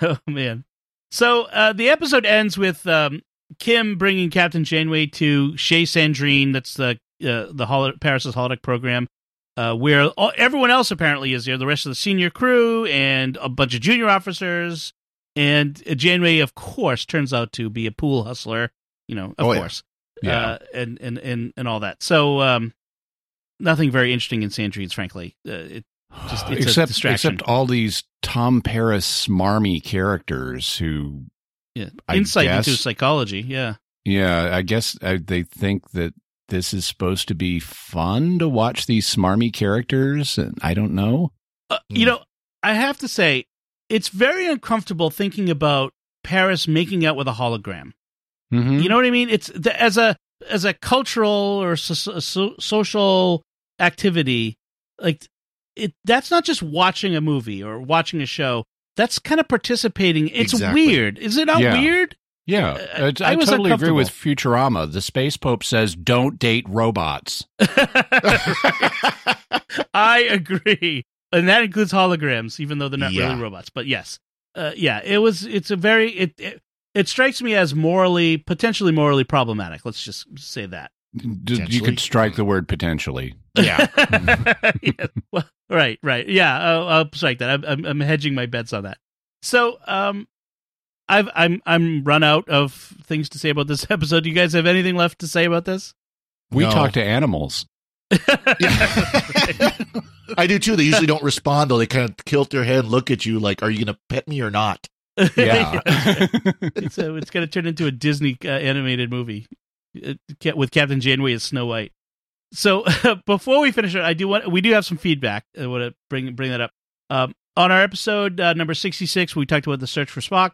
oh man. So uh, the episode ends with um, Kim bringing Captain Janeway to Chez Sandrine. That's the uh, the hol- Paris's holodeck program, uh, where all, everyone else apparently is there. The rest of the senior crew and a bunch of junior officers. And uh, Janeway, of course, turns out to be a pool hustler. You know, of Oh, course, Yeah. uh, and, and and and all that. So um, nothing very interesting in Sandrines, frankly. Uh, it just except distraction. except all these Tom Paris smarmy characters who yeah, I insight guess- into psychology. Yeah. Yeah, I guess uh, they think that this is supposed to be fun to watch these smarmy characters, and I don't know. Uh, you know, I have to say, it's very uncomfortable thinking about Paris making out with a hologram. Mm-hmm. You know what I mean? It's the, as a as a cultural or so, so, social activity, like it. That's not just watching a movie or watching a show. That's kind of participating. It's Exactly. weird. Is it not Yeah. weird? Yeah, Uh, I, I I was totally agree with Futurama. The space pope says, "Don't date robots." I agree, and that includes holograms, even though they're not Yeah. really robots. But yes, uh, yeah, it was. It's a very it, it it strikes me as morally, potentially morally problematic. Let's just say that. You could strike the word potentially. Yeah. Yeah, well, right, right. Yeah, I'll, I'll strike that. I'm, I'm, I'm hedging my bets on that. So, um, I've I'm I'm run out of things to say about this episode. Do you guys have anything left to say about this? We No. talk to animals. I do too. They usually don't respond though. They kind of tilt their head, and look at you like, "Are you going to pet me or not?" Yeah. it's uh it's going to turn into a Disney uh, animated movie uh, with Captain Janeway as Snow White. So before we finish it, I do want we do have some feedback. I want to bring bring that up. Um, on our episode uh, number sixty six, we talked about the search for Spock.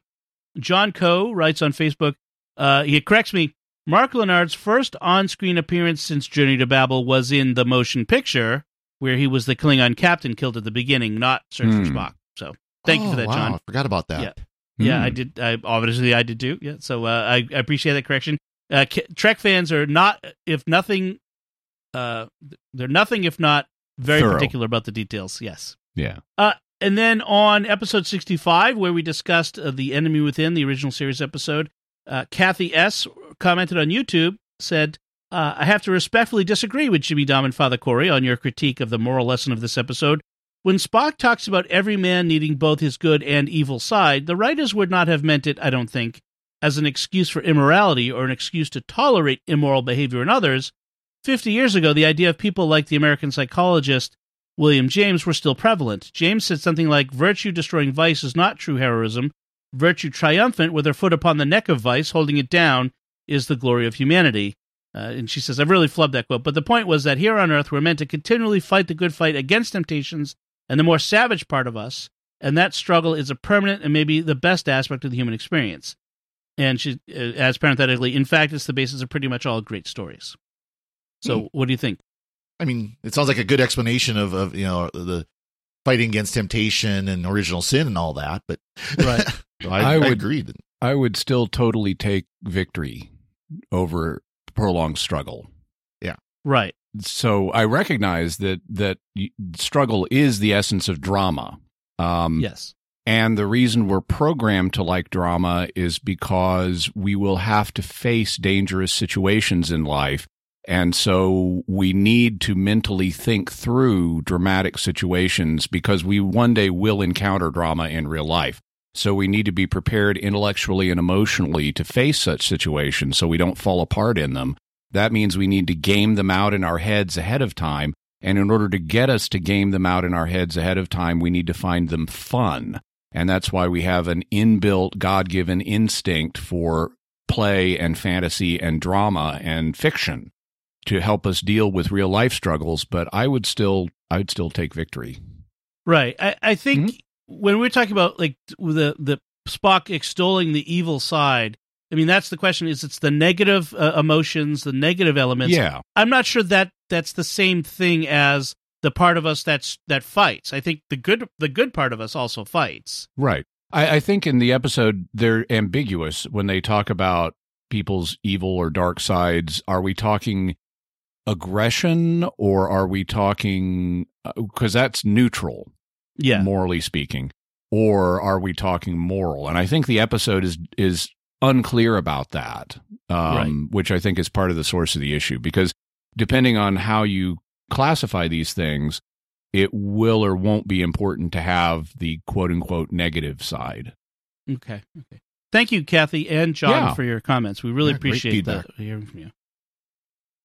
John Coe writes on Facebook. Uh, he corrects me. Mark Lenard's first on screen appearance since Journey to Babel was in the motion picture, where he was the Klingon captain killed at the beginning, not Search for Hmm. Spock. So thank you Oh, for that, wow, John. I forgot about that. Yeah. Yeah, Hmm. I did. I obviously I did too. Yeah, so uh, I, I appreciate that correction. Uh, K- Trek fans are not, if nothing, uh, they're nothing if not very Thorough. particular about the details. Yes. Yeah. Uh, and then on episode 65, where we discussed uh, The Enemy Within, the original series episode, uh, Kathy S. commented on YouTube, said, uh, I have to respectfully disagree with Jimmy Dom and Father Cory on your critique of the moral lesson of this episode. When Spock talks about every man needing both his good and evil side, the writers would not have meant it, I don't think, as an excuse for immorality or an excuse to tolerate immoral behavior in others. Fifty years ago, the idea of people like the American psychologist William James were still prevalent. James said something like, Virtue destroying vice is not true heroism. Virtue triumphant, with her foot upon the neck of vice, holding it down, is the glory of humanity. Uh, and she says, I've really flubbed that quote. But the point was that here on earth, we're meant to continually fight the good fight against temptations and the more savage part of us. And that struggle is a permanent and maybe the best aspect of the human experience. And she uh, adds parenthetically, in fact, it's the basis of pretty much all great stories. So, Hmm. what do you think? I mean, it sounds like a good explanation of, of you know the fighting against temptation and original sin and all that. But Right. So I, I I would- agree. I would still totally take victory over prolonged struggle. Yeah, right. So I recognize that that struggle is the essence of drama. Um, Yes. And the reason we're programmed to like drama is because we will have to face dangerous situations in life. And so we need to mentally think through dramatic situations because we one day will encounter drama in real life. So we need to be prepared intellectually and emotionally to face such situations so we don't fall apart in them. That means we need to game them out in our heads ahead of time. And in order to get us to game them out in our heads ahead of time, we need to find them fun. And that's why we have an inbuilt God given instinct for play and fantasy and drama and fiction to help us deal with real life struggles. But I would still, I would still take victory. Right. I, I think Mm-hmm. when we're talking about like the the Spock extolling the evil side, I mean that's the question. Is it's the negative uh, emotions, the negative elements? Yeah. I'm not sure that that's the same thing as the part of us that's that fights. I think the good the good part of us also fights. Right. I, I think in the episode they're ambiguous when they talk about people's evil or dark sides. Are we talking aggression or are we talking because that's neutral, Yeah. morally speaking, or are we talking moral? And I think the episode is is unclear about that, um, which I think is part of the source of the issue because depending on how you classify these things, it will or won't be important to have the quote unquote negative side. Okay. Okay. Thank you, Kathy and John, Yeah. for your comments. We really Yeah, appreciate that hearing from you.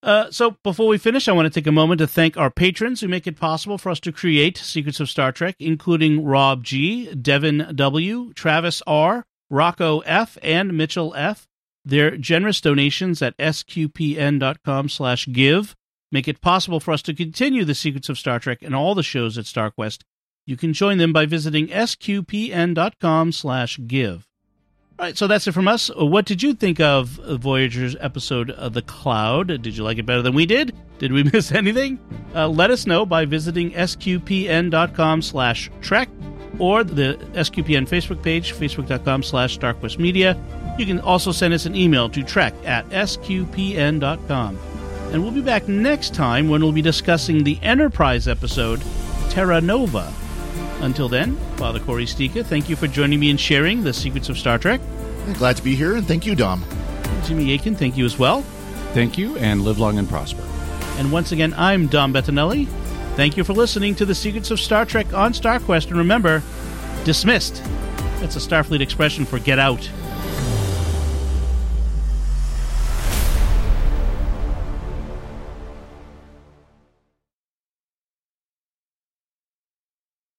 Uh, so before we finish, I want to take a moment to thank our patrons who make it possible for us to create Secrets of Star Trek, including Rob G, Devin W, Travis R, Rocco F, and Mitchell F. Their generous donations at sqpn.com slash give make it possible for us to continue the secrets of Star Trek and all the shows at StarQuest. You can join them by visiting sqpn.com slash give. All right, so that's it from us. What did you think of Voyager's episode of The Cloud? Did you like it better than we did? Did we miss anything? Uh, let us know by visiting sqpn.com slash trek or the SQPN Facebook page, facebook.com slash starquestmedia. You can also send us an email to trek at sqpn.com. And we'll be back next time when we'll be discussing the Enterprise episode, Terra Nova. Until then, Father Cory Sticha, thank you for joining me in sharing the secrets of Star Trek. Glad to be here, and thank you, Dom. Jimmy Akin, thank you as well. Thank you, and live long and prosper. And once again, I'm Dom Bettinelli. Thank you for listening to the Secrets of Star Trek on StarQuest. And remember, dismissed. That's a Starfleet expression for get out.